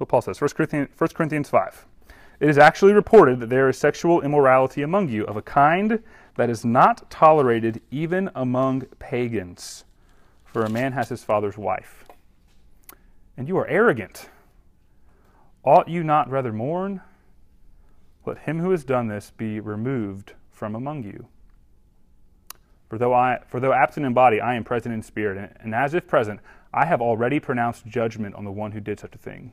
what Paul says, 1 Corinthians, 1 Corinthians 5. It is actually reported that there is sexual immorality among you of a kind that is not tolerated even among pagans. For a man has his father's wife. And you are arrogant. Ought you not rather mourn? Let him who has done this be removed from among you. For though, I, for though absent in body, I am present in spirit, and, and as if present, I have already pronounced judgment on the one who did such a thing.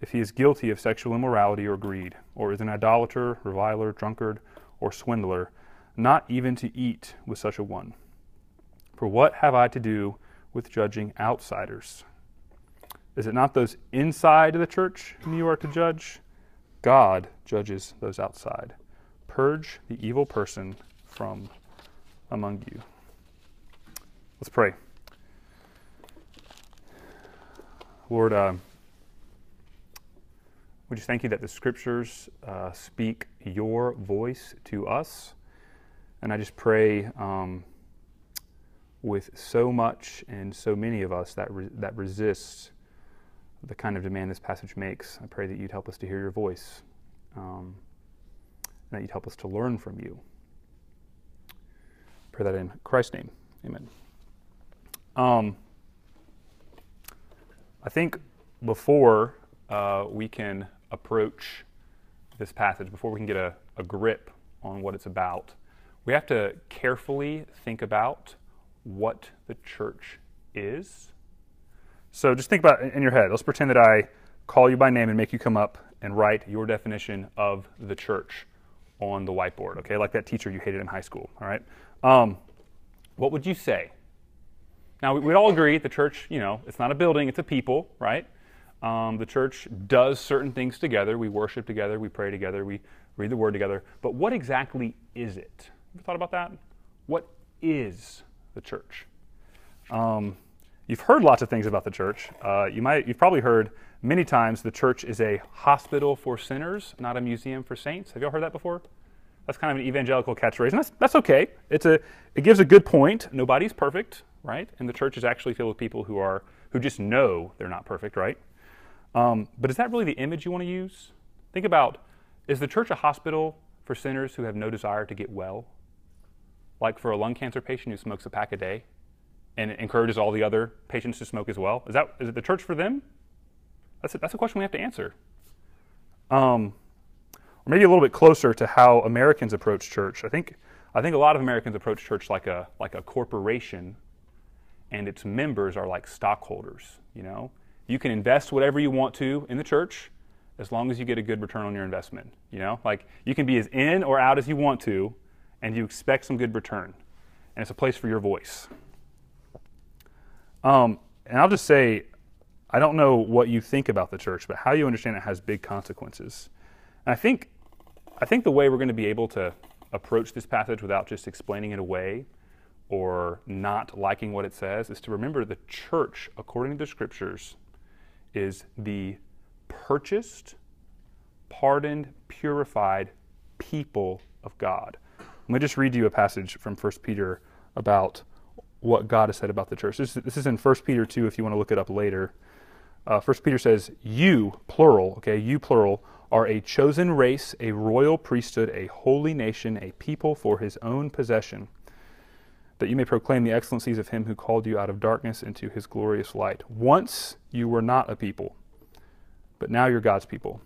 if he is guilty of sexual immorality or greed, or is an idolater, reviler, drunkard, or swindler, not even to eat with such a one. For what have I to do with judging outsiders? Is it not those inside the church whom you are to judge? God judges those outside. Purge the evil person from among you. Let's pray. Lord, uh, we just thank you that the scriptures uh, speak your voice to us. And I just pray um, with so much and so many of us that, re- that resist the kind of demand this passage makes, I pray that you'd help us to hear your voice. Um, and that you'd help us to learn from you. Pray that in Christ's name. Amen. Um, I think before uh, we can approach this passage, before we can get a, a grip on what it's about, we have to carefully think about what the church is. So just think about in your head. Let's pretend that I call you by name and make you come up and write your definition of the church on the whiteboard, okay? Like that teacher you hated in high school, all right? Um, what would you say? Now, we'd all agree the church, you know, it's not a building, it's a people, right? Um, the church does certain things together. We worship together, we pray together, we read the word together. But what exactly is it? Ever thought about that? What is the church? Um, you've heard lots of things about the church. Uh, you might, you've probably heard many times the church is a hospital for sinners, not a museum for saints. Have you all heard that before? That's kind of an evangelical catchphrase, and that's, that's okay. It's a, it gives a good point. Nobody's perfect, right? And the church is actually filled with people who are who just know they're not perfect, right? Um, but is that really the image you want to use? Think about: is the church a hospital for sinners who have no desire to get well? Like for a lung cancer patient who smokes a pack a day, and encourages all the other patients to smoke as well. Is that is it the church for them? That's a, that's a question we have to answer. Um, or maybe a little bit closer to how Americans approach church. I think I think a lot of Americans approach church like a like a corporation, and its members are like stockholders. You know, you can invest whatever you want to in the church, as long as you get a good return on your investment. You know, like you can be as in or out as you want to, and you expect some good return, and it's a place for your voice. Um, and I'll just say, I don't know what you think about the church, but how you understand it has big consequences. And I think, I think the way we're going to be able to approach this passage without just explaining it away or not liking what it says is to remember the church, according to the scriptures, is the purchased, pardoned, purified people of God. Let me just read you a passage from 1 Peter about what God has said about the church. This, this is in 1 Peter 2 if you want to look it up later. Uh, 1 Peter says, You, plural, okay, you, plural, are a chosen race, a royal priesthood, a holy nation, a people for his own possession, that you may proclaim the excellencies of him who called you out of darkness into his glorious light. Once you were not a people, but now you're God's people.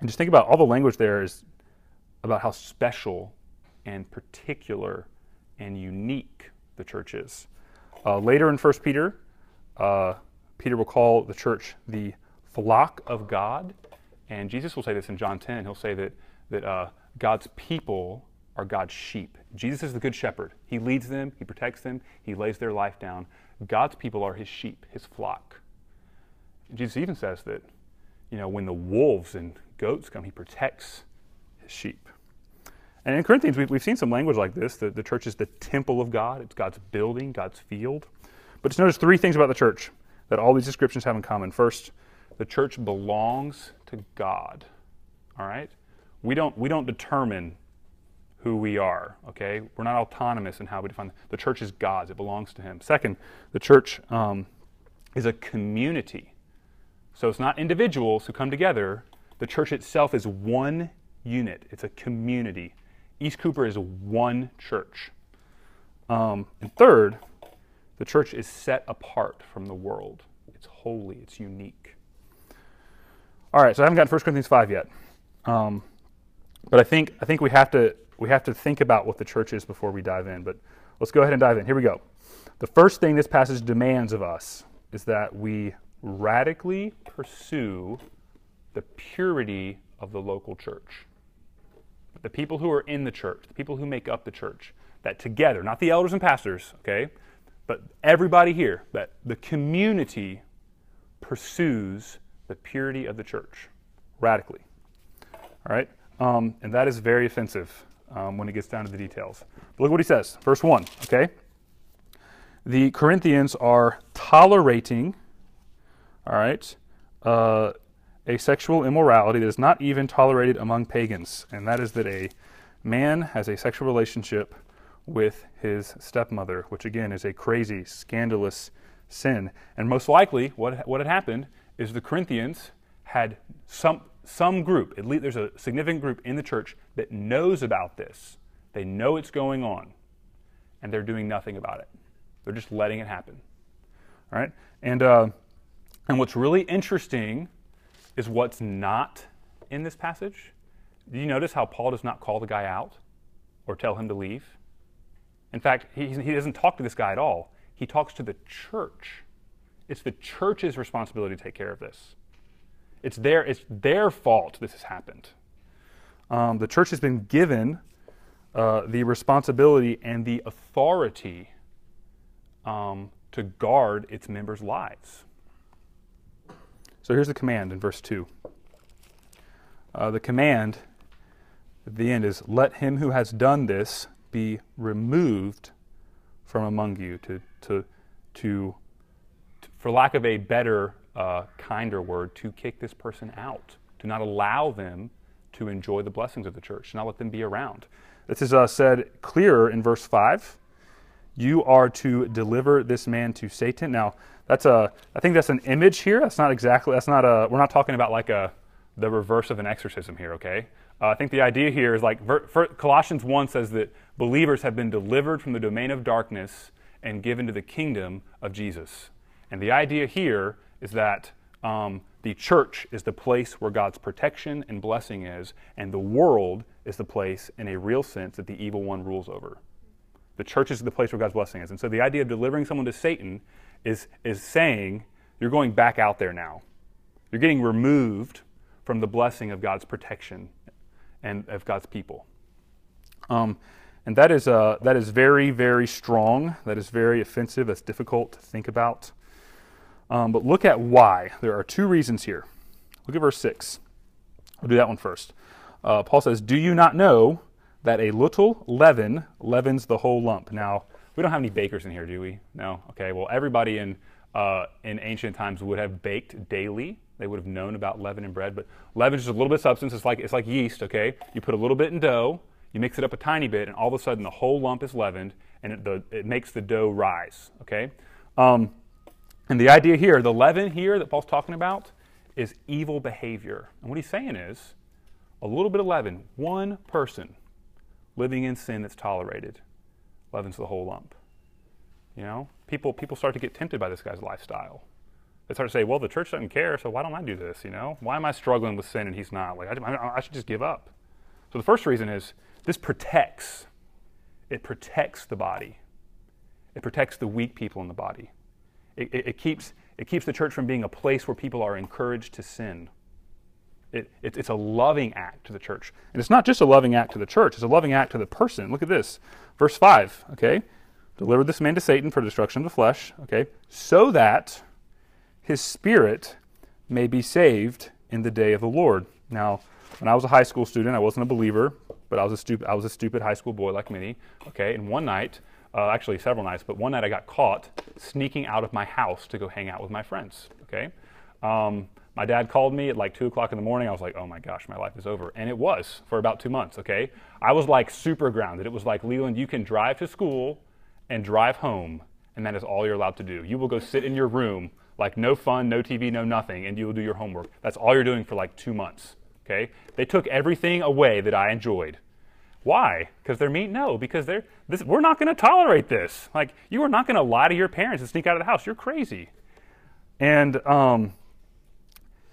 And just think about all the language there is about how special and particular and unique the church is. Uh, later in 1 Peter, uh, Peter will call the church the flock of God. And Jesus will say this in John 10. He'll say that, that uh, God's people are God's sheep. Jesus is the good shepherd. He leads them, he protects them, he lays their life down. God's people are his sheep, his flock. Jesus even says that, you know, when the wolves and goats come, he protects his sheep. And in Corinthians, we've, we've seen some language like this. The, the church is the temple of God, it's God's building, God's field. But just notice three things about the church that all these descriptions have in common. First, the church belongs to God. All right? We don't, we don't determine who we are, okay? We're not autonomous in how we define. The church is God's, it belongs to Him. Second, the church um, is a community. So it's not individuals who come together. The church itself is one unit, it's a community. East Cooper is one church. Um, and third, the church is set apart from the world. It's holy, it's unique. All right, so I haven't gotten 1 Corinthians 5 yet. Um, but I think, I think we, have to, we have to think about what the church is before we dive in. But let's go ahead and dive in. Here we go. The first thing this passage demands of us is that we radically pursue the purity of the local church. The people who are in the church, the people who make up the church, that together, not the elders and pastors, okay, but everybody here, that the community pursues the purity of the church radically. All right? Um, and that is very offensive um, when it gets down to the details. But look what he says. Verse 1, okay? The Corinthians are tolerating, all right, uh, a sexual immorality that is not even tolerated among pagans, and that is that a man has a sexual relationship with his stepmother, which again is a crazy, scandalous sin. And most likely, what, what had happened is the Corinthians had some, some group, at least there's a significant group in the church that knows about this. They know it's going on, and they're doing nothing about it. They're just letting it happen. All right? And, uh, and what's really interesting is what's not in this passage. Do you notice how Paul does not call the guy out or tell him to leave? In fact, he, he doesn't talk to this guy at all. He talks to the church. It's the church's responsibility to take care of this. It's their, it's their fault this has happened. Um, the church has been given uh, the responsibility and the authority um, to guard its members' lives. So here's the command in verse 2. Uh, the command at the end is let him who has done this be removed from among you, to, to, to, to for lack of a better, uh, kinder word, to kick this person out, to not allow them to enjoy the blessings of the church, to not let them be around. This is uh, said clearer in verse 5. You are to deliver this man to Satan. Now, that's a, I think that's an image here. That's not exactly, that's not a, we're not talking about like a, the reverse of an exorcism here, okay? Uh, I think the idea here is like Colossians 1 says that believers have been delivered from the domain of darkness and given to the kingdom of Jesus. And the idea here is that um, the church is the place where God's protection and blessing is, and the world is the place, in a real sense, that the evil one rules over. The church is the place where God's blessing is. And so the idea of delivering someone to Satan is, is saying you're going back out there now. You're getting removed from the blessing of God's protection and of God's people. Um, and that is, uh, that is very, very strong. That is very offensive. That's difficult to think about. Um, but look at why. There are two reasons here. Look at verse 6. We'll do that one first. Uh, Paul says, Do you not know that a little leaven leavens the whole lump? Now, we don't have any bakers in here, do we? No? Okay, well, everybody in, uh, in ancient times would have baked daily they would have known about leaven in bread. But leaven is just a little bit of substance. It's like, it's like yeast, okay? You put a little bit in dough, you mix it up a tiny bit, and all of a sudden the whole lump is leavened, and it, the, it makes the dough rise, okay? Um, and the idea here, the leaven here that Paul's talking about, is evil behavior. And what he's saying is a little bit of leaven, one person living in sin that's tolerated, leavens the whole lump. You know, people, people start to get tempted by this guy's lifestyle. They start to say, well, the church doesn't care, so why don't I do this? You know, why am I struggling with sin and he's not? Like, I, I should just give up. So the first reason is this protects. It protects the body. It protects the weak people in the body. It, it, it keeps it keeps the church from being a place where people are encouraged to sin. It, it, it's a loving act to the church. And it's not just a loving act to the church, it's a loving act to the person. Look at this. Verse 5, okay? Delivered this man to Satan for destruction of the flesh, okay? So that his spirit may be saved in the day of the Lord. Now, when I was a high school student, I wasn't a believer, but I was a stupid, I was a stupid high school boy like many, okay? And one night, uh, actually several nights, but one night I got caught sneaking out of my house to go hang out with my friends, okay? Um, my dad called me at like 2 o'clock in the morning. I was like, oh my gosh, my life is over. And it was for about two months, okay? I was like super grounded. It was like, Leland, you can drive to school and drive home, and that is all you're allowed to do. You will go sit in your room, like no fun, no TV, no nothing, and you will do your homework. That's all you're doing for like two months, okay? They took everything away that I enjoyed. Why? Because they're mean? No, because they're, this, we're not going to tolerate this. Like, you are not going to lie to your parents and sneak out of the house. You're crazy. And, um,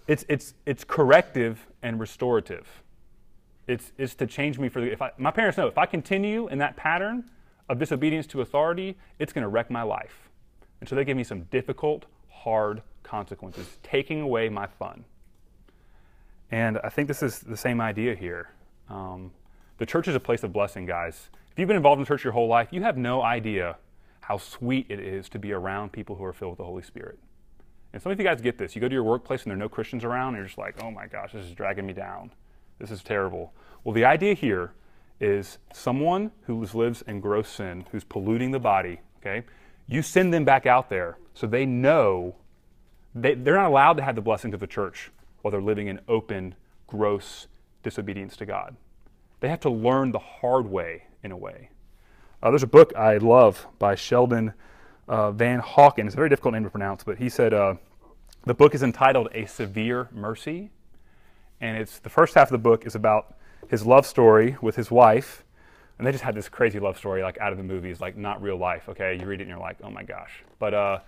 it's, it's, it's corrective and restorative. It's, it's to change me for the. If I, my parents know if I continue in that pattern of disobedience to authority, it's going to wreck my life. And so they give me some difficult, hard consequences, taking away my fun. And I think this is the same idea here. Um, the church is a place of blessing, guys. If you've been involved in church your whole life, you have no idea how sweet it is to be around people who are filled with the Holy Spirit. And some of you guys get this. You go to your workplace and there are no Christians around, and you're just like, oh my gosh, this is dragging me down. This is terrible. Well, the idea here is someone who lives in gross sin, who's polluting the body, okay? You send them back out there so they know they, they're not allowed to have the blessings of the church while they're living in open, gross disobedience to God. They have to learn the hard way, in a way. Uh, there's a book I love by Sheldon uh, Van Hawkins. It's a very difficult name to pronounce, but he said uh, the book is entitled A Severe Mercy. And it's the first half of the book is about his love story with his wife. And they just had this crazy love story, like out of the movies, like not real life. Okay, you read it and you're like, oh my gosh. But uh,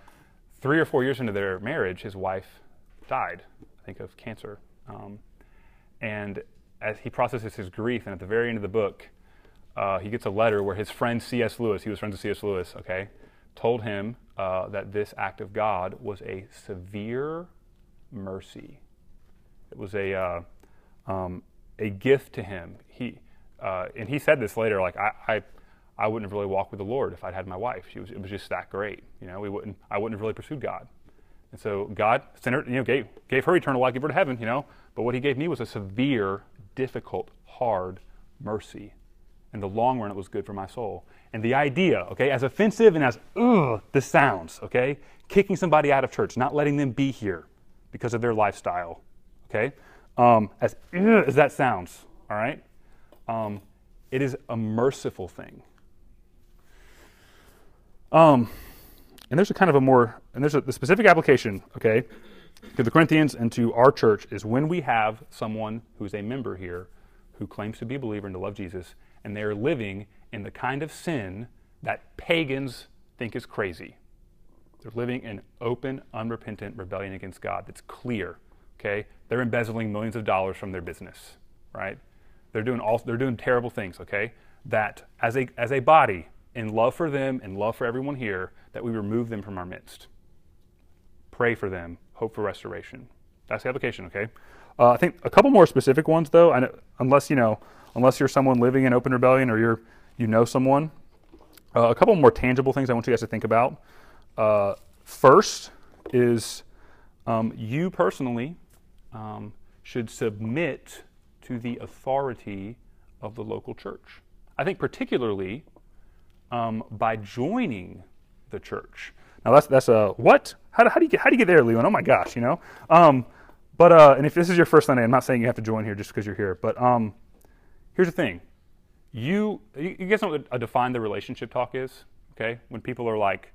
three or four years into their marriage, his wife died, I think, of cancer. Um, and as he processes his grief, and at the very end of the book, uh, he gets a letter where his friend C.S. Lewis, he was friends with C.S. Lewis, okay, told him uh, that this act of God was a severe mercy. It was a, uh, um, a gift to him. He, uh, and he said this later, like, I, I, I, wouldn't have really walked with the Lord if I'd had my wife. She was, it was just that great. You know, we wouldn't, I wouldn't have really pursued God. And so God sent her, you know, gave, gave her eternal life, gave her to heaven, you know. But what he gave me was a severe, difficult, hard mercy. In the long run, it was good for my soul. And the idea, okay, as offensive and as, ugh, this sounds, okay, kicking somebody out of church, not letting them be here because of their lifestyle, okay, um, as as that sounds, all right, um, it is a merciful thing. Um, and there's a kind of a more, and there's a the specific application, okay, to the Corinthians and to our church is when we have someone who's a member here who claims to be a believer and to love Jesus, and they are living in the kind of sin that pagans think is crazy. They're living in open, unrepentant rebellion against God that's clear. Okay? They're embezzling millions of dollars from their business, right? They're doing all they're doing terrible things, okay? That as a as a body, in love for them and love for everyone here, that we remove them from our midst. Pray for them, hope for restoration. That's the application, okay? Uh, I think a couple more specific ones, though, know, unless you know, unless you're someone living in open rebellion or you're you know someone. Uh, a couple more tangible things I want you guys to think about. Uh, first is um, you personally um, should submit to the authority of the local church. I think particularly um, by joining the church. Now that's that's a what? How how do you get how do you get there, Leon? Oh my gosh, you know. Um, but uh, and if this is your first Sunday, I'm not saying you have to join here just because you're here. But um, here's the thing: you you guys know what a define the relationship talk is? Okay, when people are like,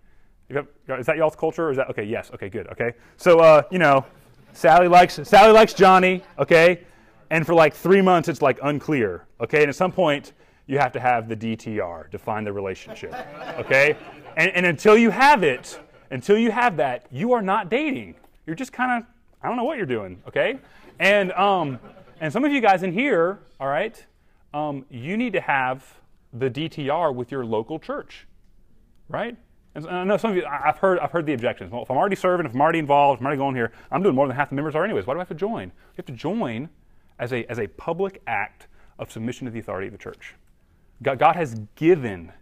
is that y'all's culture? Or is that okay? Yes. Okay. Good. Okay. So uh, you know, Sally likes Sally likes Johnny. Okay, and for like three months it's like unclear. Okay, and at some point you have to have the DTR define the relationship. Okay, and, and until you have it, until you have that, you are not dating. you're just kind of, I don't know what you're doing, okay? And, um, and some of you guys in here, all right, um, you need to have the DTR with your local church, right? And I know some of you, I've heard, I've heard the objections. Well, if I'm already serving, if I'm already involved, if I'm already going here, I'm doing more than half the members are anyways. Why do I have to join? You have to join as a, as a public act of submission to the authority of the church. God, God has given,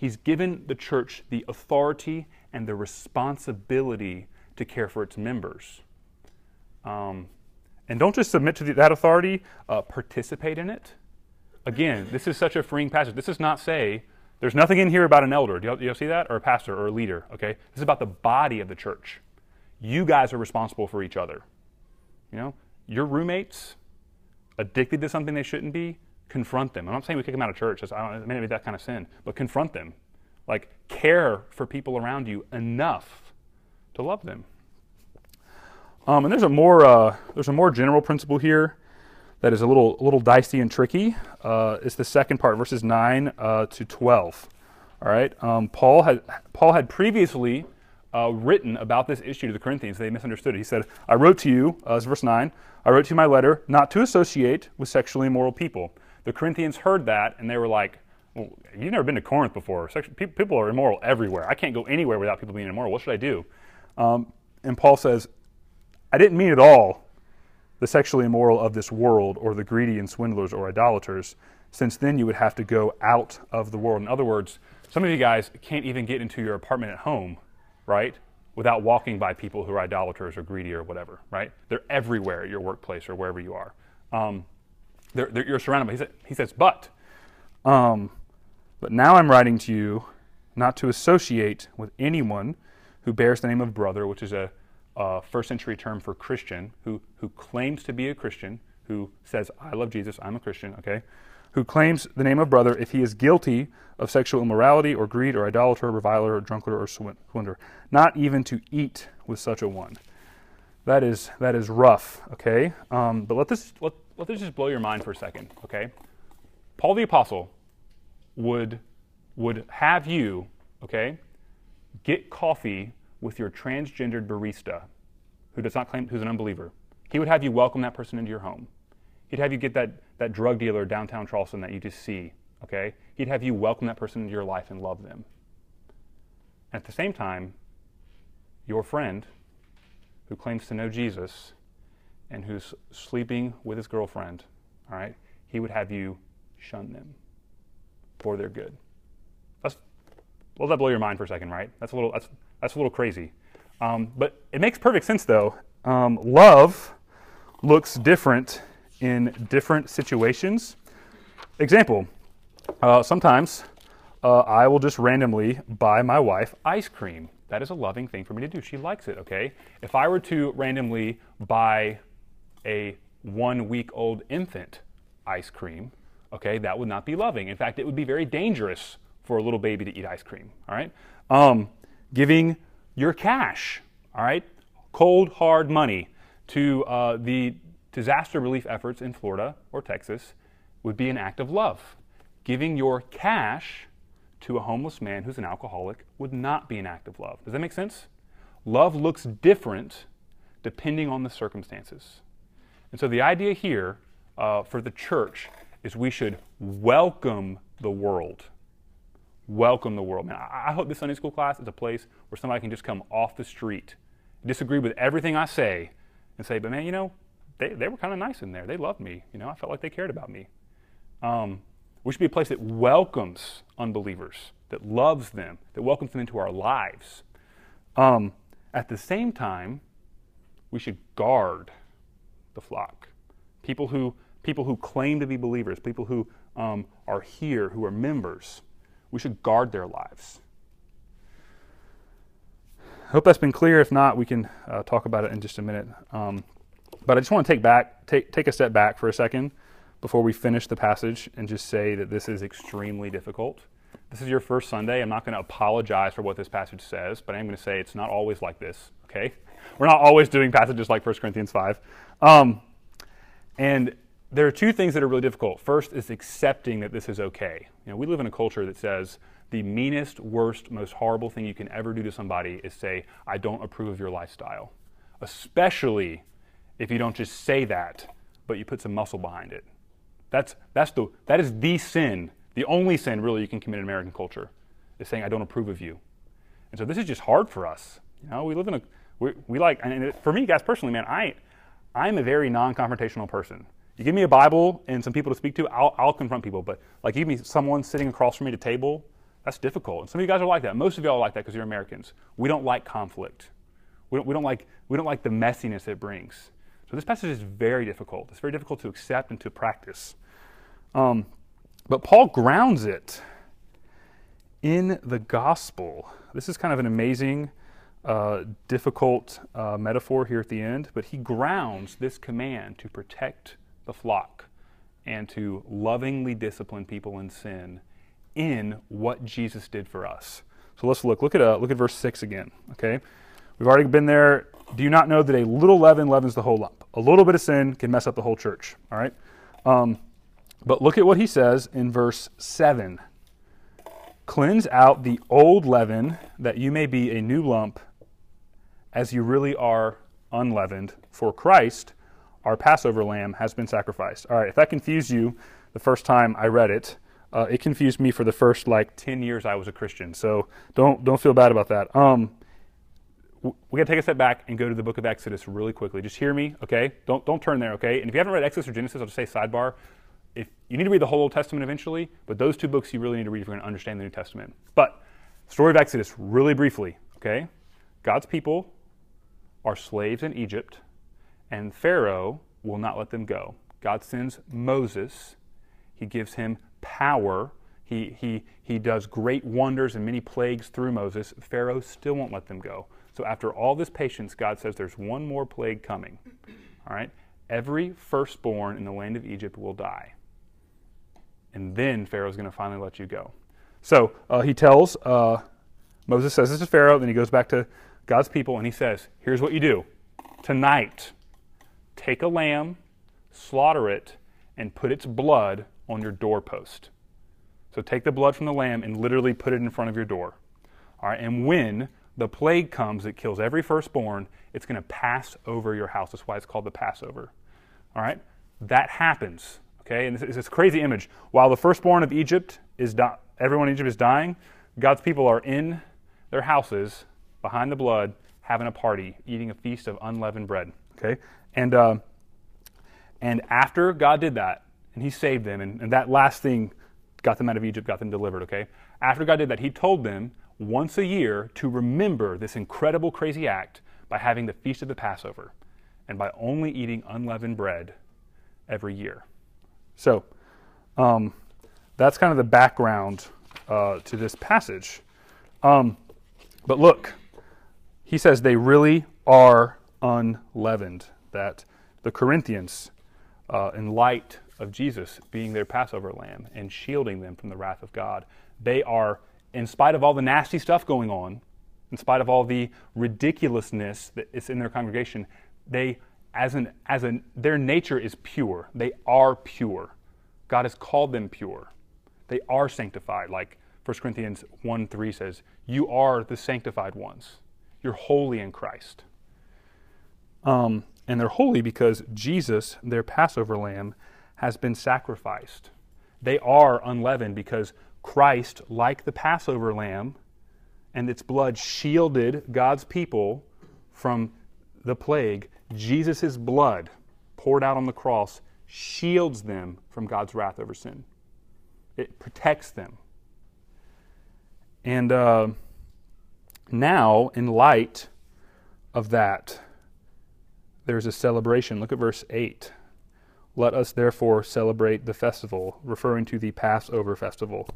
He's given the church the authority and the responsibility to care for its members. Um, and don't just submit to the, that authority, uh, participate in it. Again, this is such a freeing passage. This does not say, there's nothing in here about an elder. Do you, do you see that? Or a pastor or a leader, okay? This is about the body of the church. You guys are responsible for each other. You know, your roommates addicted to something they shouldn't be, confront them. I'm not saying we kick them out of church. That's, I don't, it may not be that kind of sin, but confront them. Like, care for people around you enough to love them. Um, and there's a more uh, there's a more general principle here that is a little a little dicey and tricky. Uh, it's the second part, verses nine uh, to twelve. All right, um, Paul had Paul had previously uh, written about this issue to the Corinthians. They misunderstood it. He said, "I wrote to you," uh, verse nine. "I wrote to you my letter not to associate with sexually immoral people." The Corinthians heard that and they were like, well, "You've never been to Corinth before. people are immoral everywhere. I can't go anywhere without people being immoral. What should I do?" Um, and Paul says, I didn't mean at all the sexually immoral of this world or the greedy and swindlers or idolaters, since then you would have to go out of the world. In other words, some of you guys can't even get into your apartment at home, right, without walking by people who are idolaters or greedy or whatever, right? They're everywhere at your workplace or wherever you are. Um, they're, they're, you're surrounded by, he, said, he says, but, um, but now I'm writing to you not to associate with anyone who bears the name of brother, which is a uh, first century term for Christian, who, who claims to be a Christian, who says, I love Jesus, I'm a Christian, okay, who claims the name of brother if he is guilty of sexual immorality or greed or idolater, reviler, or drunkard or swindler, not even to eat with such a one. That is, that is rough, okay? Um, but let this, let, let this just blow your mind for a second, okay? Paul the Apostle would, would have you, okay, get coffee with your transgendered barista who does not claim who's an unbeliever. He would have you welcome that person into your home. He'd have you get that, that drug dealer downtown Charleston that you just see, okay? He'd have you welcome that person into your life and love them. At the same time, your friend who claims to know Jesus and who's sleeping with his girlfriend, all right, he would have you shun them for their good. That's, well, that blow your mind for a second, right? That's a little, that's, that's a little crazy. Um, but it makes perfect sense, though. Um, love looks different in different situations. Example uh, sometimes uh, I will just randomly buy my wife ice cream. That is a loving thing for me to do. She likes it, okay? If I were to randomly buy a one week old infant ice cream, okay, that would not be loving. In fact, it would be very dangerous for a little baby to eat ice cream, all right? Um, giving your cash, all right, cold, hard money to uh, the disaster relief efforts in Florida or Texas would be an act of love. Giving your cash to a homeless man who's an alcoholic would not be an act of love. Does that make sense? Love looks different depending on the circumstances. And so the idea here uh, for the church is we should welcome the world welcome the world. Man, I hope this Sunday school class is a place where somebody can just come off the street, disagree with everything I say, and say, but man, you know, they, they were kind of nice in there. They loved me. You know, I felt like they cared about me. Um, we should be a place that welcomes unbelievers, that loves them, that welcomes them into our lives. Um, at the same time, we should guard the flock. People who, people who claim to be believers, people who um, are here, who are members, we should guard their lives. I hope that's been clear. If not, we can uh, talk about it in just a minute. Um, but I just want to take back, take, take a step back for a second before we finish the passage and just say that this is extremely difficult. This is your first Sunday. I'm not going to apologize for what this passage says, but I'm going to say it's not always like this, okay? We're not always doing passages like 1 Corinthians 5. Um, and there are two things that are really difficult. First is accepting that this is okay. You know, we live in a culture that says the meanest, worst, most horrible thing you can ever do to somebody is say, I don't approve of your lifestyle. especially if you don't just say that, but you put some muscle behind it. That's, that's the, that is the sin, the only sin really you can commit in American culture, is saying, I don't approve of you. And so this is just hard for us. You know, we live in a, we, we like, and for me, guys, personally, man, I, I'm a very non confrontational person. You give me a Bible and some people to speak to, I'll, I'll confront people. But like, give me someone sitting across from me at a table, that's difficult. And some of you guys are like that. Most of y'all are like that because you're Americans. We don't like conflict. We don't, we, don't like, we don't like the messiness it brings. So this passage is very difficult. It's very difficult to accept and to practice. Um, but Paul grounds it in the gospel. This is kind of an amazing, uh, difficult uh, metaphor here at the end, but he grounds this command to protect the flock and to lovingly discipline people in sin in what Jesus did for us. So let's look. Look at uh, look at verse six again. Okay, we've already been there. Do you not know that a little leaven leavens the whole lump? A little bit of sin can mess up the whole church. All right. Um, but look at what he says in verse seven. Cleanse out the old leaven, that you may be a new lump, as you really are unleavened. For Christ, our Passover lamb, has been sacrificed. All right. If that confused you the first time I read it. Uh, it confused me for the first like 10 years I was a Christian. So don't, don't feel bad about that. Um, we got to take a step back and go to the book of Exodus really quickly. Just hear me, okay? Don't, don't turn there, okay? And if you haven't read Exodus or Genesis, I'll just say sidebar. If you need to read the whole Old Testament eventually, but those two books you really need to read if you're going to understand the New Testament. But story of Exodus, really briefly, okay? God's people are slaves in Egypt, and Pharaoh will not let them go. God sends Moses. He gives him power. He, he, he does great wonders and many plagues through Moses. Pharaoh still won't let them go. So, after all this patience, God says there's one more plague coming. All right? Every firstborn in the land of Egypt will die. And then Pharaoh's going to finally let you go. So, uh, he tells, uh, Moses says this to Pharaoh, then he goes back to God's people and he says, Here's what you do. Tonight, take a lamb, slaughter it, and put its blood on your doorpost. So take the blood from the lamb and literally put it in front of your door. All right, and when the plague comes that kills every firstborn, it's going to pass over your house. That's why it's called the Passover. All right, that happens. Okay, and it's this crazy image. While the firstborn of Egypt is di- everyone in Egypt is dying, God's people are in their houses behind the blood, having a party, eating a feast of unleavened bread. Okay, and uh, and after God did that, and he saved them. And, and that last thing got them out of Egypt, got them delivered, okay? After God did that, he told them once a year to remember this incredible, crazy act by having the Feast of the Passover and by only eating unleavened bread every year. So, um, that's kind of the background uh, to this passage. Um, but look, he says they really are unleavened. That the Corinthians, uh, in light of Jesus being their Passover lamb and shielding them from the wrath of God. They are, in spite of all the nasty stuff going on, in spite of all the ridiculousness that is in their congregation, they, as an, as an, their nature is pure. They are pure. God has called them pure. They are sanctified, like 1 Corinthians 1 3 says, You are the sanctified ones. You're holy in Christ. Um, and they're holy because Jesus, their Passover lamb, has been sacrificed. They are unleavened because Christ, like the Passover lamb, and its blood shielded God's people from the plague. Jesus' blood poured out on the cross shields them from God's wrath over sin, it protects them. And uh, now, in light of that, there's a celebration. Look at verse 8. Let us therefore celebrate the festival, referring to the Passover festival.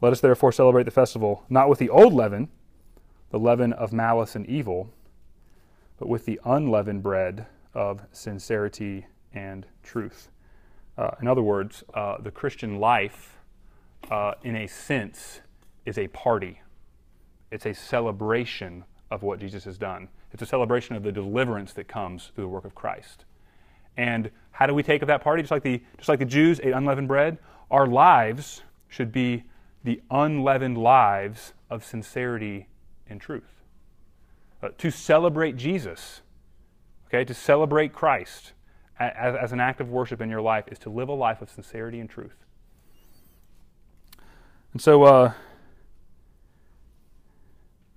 Let us therefore celebrate the festival, not with the old leaven, the leaven of malice and evil, but with the unleavened bread of sincerity and truth. Uh, in other words, uh, the Christian life, uh, in a sense, is a party. It's a celebration of what Jesus has done. It's a celebration of the deliverance that comes through the work of Christ. And how do we take of that party? Just like the, just like the Jews ate unleavened bread, our lives should be the unleavened lives of sincerity and truth. Uh, to celebrate Jesus Okay, to celebrate Christ as, as an act of worship in your life is to live a life of sincerity and truth. And so, uh,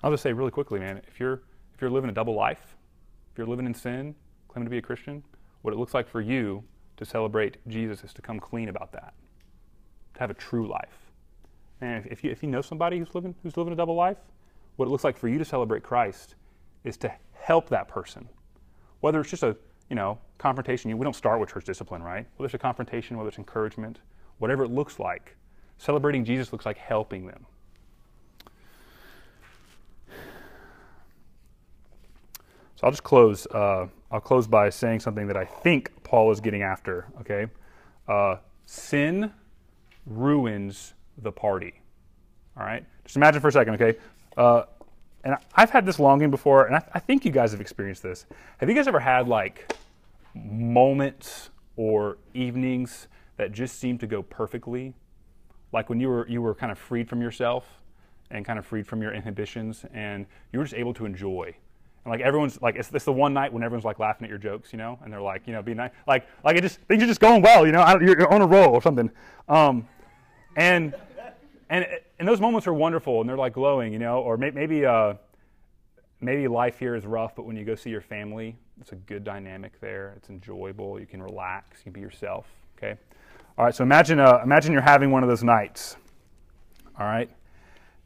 I'll just say really quickly, man, if you're if you're living a double life, if you're living in sin, claiming to be a Christian, what it looks like for you to celebrate Jesus is to come clean about that, to have a true life. And if you, if you know somebody who's living, who's living a double life, what it looks like for you to celebrate Christ is to help that person. Whether it's just a you know confrontation, we don't start with church discipline, right? Whether it's a confrontation, whether it's encouragement, whatever it looks like, celebrating Jesus looks like helping them. So I'll just close. Uh, I'll close by saying something that I think Paul is getting after. Okay, uh, sin ruins the party. All right, just imagine for a second. Okay, uh, and I've had this longing before, and I, I think you guys have experienced this. Have you guys ever had like moments or evenings that just seem to go perfectly? Like when you were you were kind of freed from yourself and kind of freed from your inhibitions, and you were just able to enjoy and like everyone's like it's, it's the one night when everyone's like laughing at your jokes, you know, and they're like, you know, be nice, like like it just things are just going well, you know, you're, you're on a roll or something, um, and and and those moments are wonderful and they're like glowing, you know, or may, maybe uh, maybe life here is rough, but when you go see your family, it's a good dynamic there. It's enjoyable. You can relax. You can be yourself. Okay. All right. So imagine uh, imagine you're having one of those nights. All right,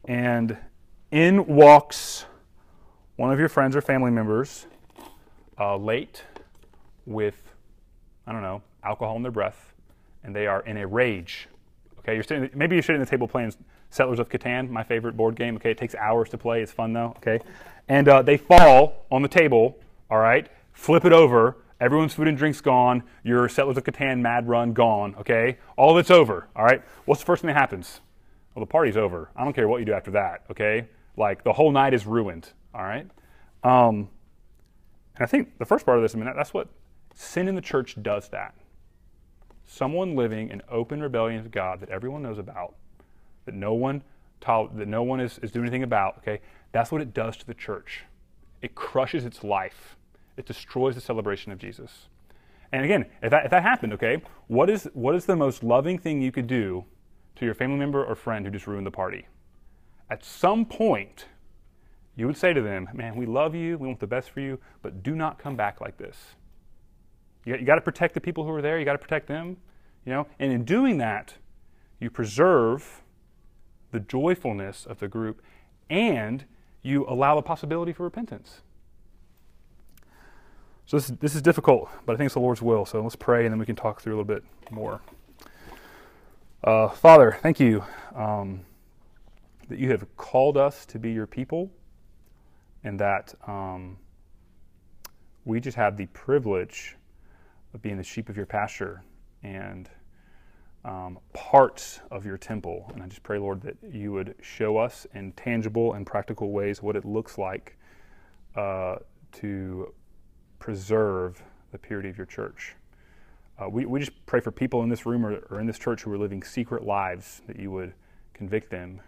and in walks one of your friends or family members uh, late with, I don't know, alcohol in their breath, and they are in a rage. Okay, you're sitting, maybe you're sitting at the table playing Settlers of Catan, my favorite board game. Okay, it takes hours to play. It's fun though. Okay, and uh, they fall on the table. All right, flip it over. Everyone's food and drinks gone. Your Settlers of Catan mad run gone. Okay, all of it's over. All right, what's the first thing that happens? Well, the party's over. I don't care what you do after that. Okay, like the whole night is ruined. All right? Um, and I think the first part of this, I mean, that's what sin in the church does that. Someone living in open rebellion to God that everyone knows about, that no one that no one is, is doing anything about, okay? That's what it does to the church. It crushes its life. It destroys the celebration of Jesus. And again, if that, if that happened, okay, what is, what is the most loving thing you could do to your family member or friend who just ruined the party? At some point, you would say to them, Man, we love you, we want the best for you, but do not come back like this. You, you got to protect the people who are there, you got to protect them. You know, and in doing that, you preserve the joyfulness of the group and you allow the possibility for repentance. So this, this is difficult, but I think it's the Lord's will. So let's pray and then we can talk through a little bit more. Uh, Father, thank you um, that you have called us to be your people and that um, we just have the privilege of being the sheep of your pasture and um, parts of your temple. And I just pray, Lord, that you would show us in tangible and practical ways what it looks like uh, to preserve the purity of your church. Uh, we, we just pray for people in this room or, or, in this church who are living secret lives that you would convict them.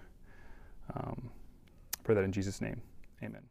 Um, pray that in Jesus' name. Amen.